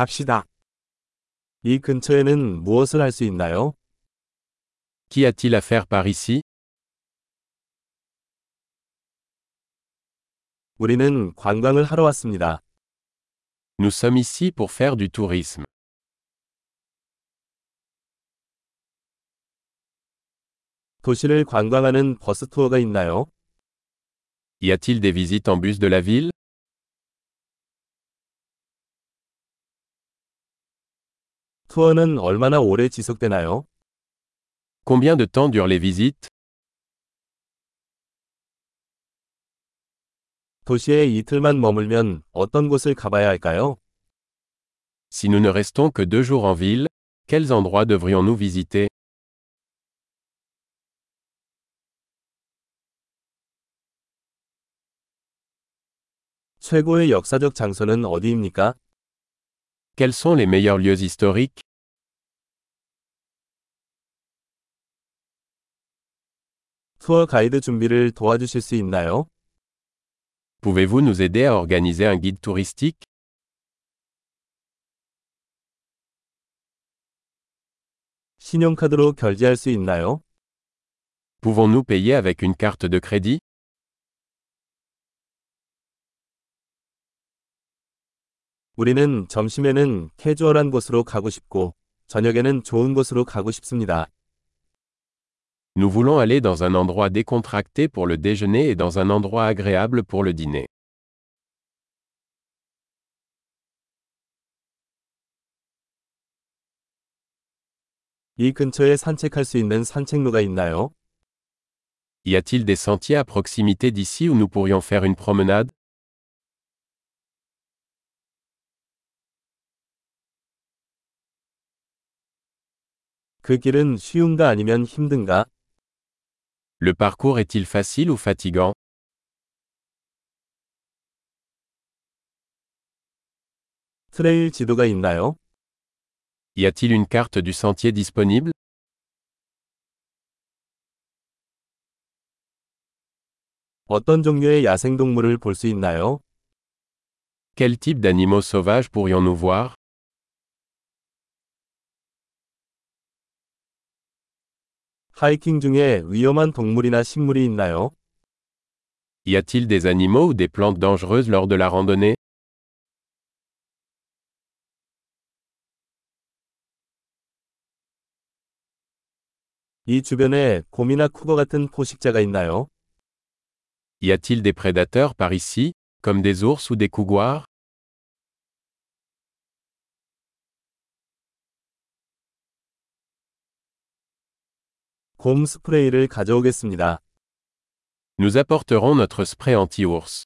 갑시다. 이 근처에는 무엇을 할 수 있나요? Qu'y a-t-il à faire par ici 우리는 관광을 하러 왔습니다. Nous sommes ici pour faire du tourisme. 도시를 관광하는 버스 투어가 있나요? Y a-t-il des visites en bus de la ville 투어는 얼마나 오래 지속되나요? Combien de temps durent les visites 도시에 이틀만 머물면 어떤 곳을 가봐야 할까요? Si nous ne restons que deux jours en ville, quels endroits devrions-nous visiter 최고의 역사적 장소는 어디입니까? Quels sont les meilleurs lieux historiques 투어 가이드 준비를 도와주실 수 있나요? Pouvez-vous nous aider à organiser un guide touristique 신용카드로 결제할 수 있나요? Pouvons-nous payer avec une carte de crédit 우리는 점심에는 캐주얼한 곳으로 가고 싶고, 저녁에는 좋은 곳으로 가고 싶습니다. Nous voulons aller dans un endroit décontracté pour le déjeuner et dans un endroit agréable pour le dîner. 이 근처에 산책할 수 있는 산책로가 있나요? Y a-t-il des sentiers à proximité d'ici où nous pourrions faire une promenade 그 길은 쉬운가 아니면 힘든가? Le parcours est-il facile ou fatigant 트레일 지도가 있나요? Y a-t-il une carte du sentier disponible 어떤 종류의 야생동물을 볼 수 있나요? Quel type d'animaux sauvages pourrions-nous voir 하이킹 중에 위험한 동물이나 식물이 있나요? Y a-t-il des animaux ou des plantes dangereuses lors de la randonnée 이 주변에 곰이나 쿠거 같은 포식자가 있나요? Y a-t-il des prédateurs par ici, comme des ours ou des couguars 곰 스프레이를 가져오겠습니다. Nous apporterons notre spray anti-ours.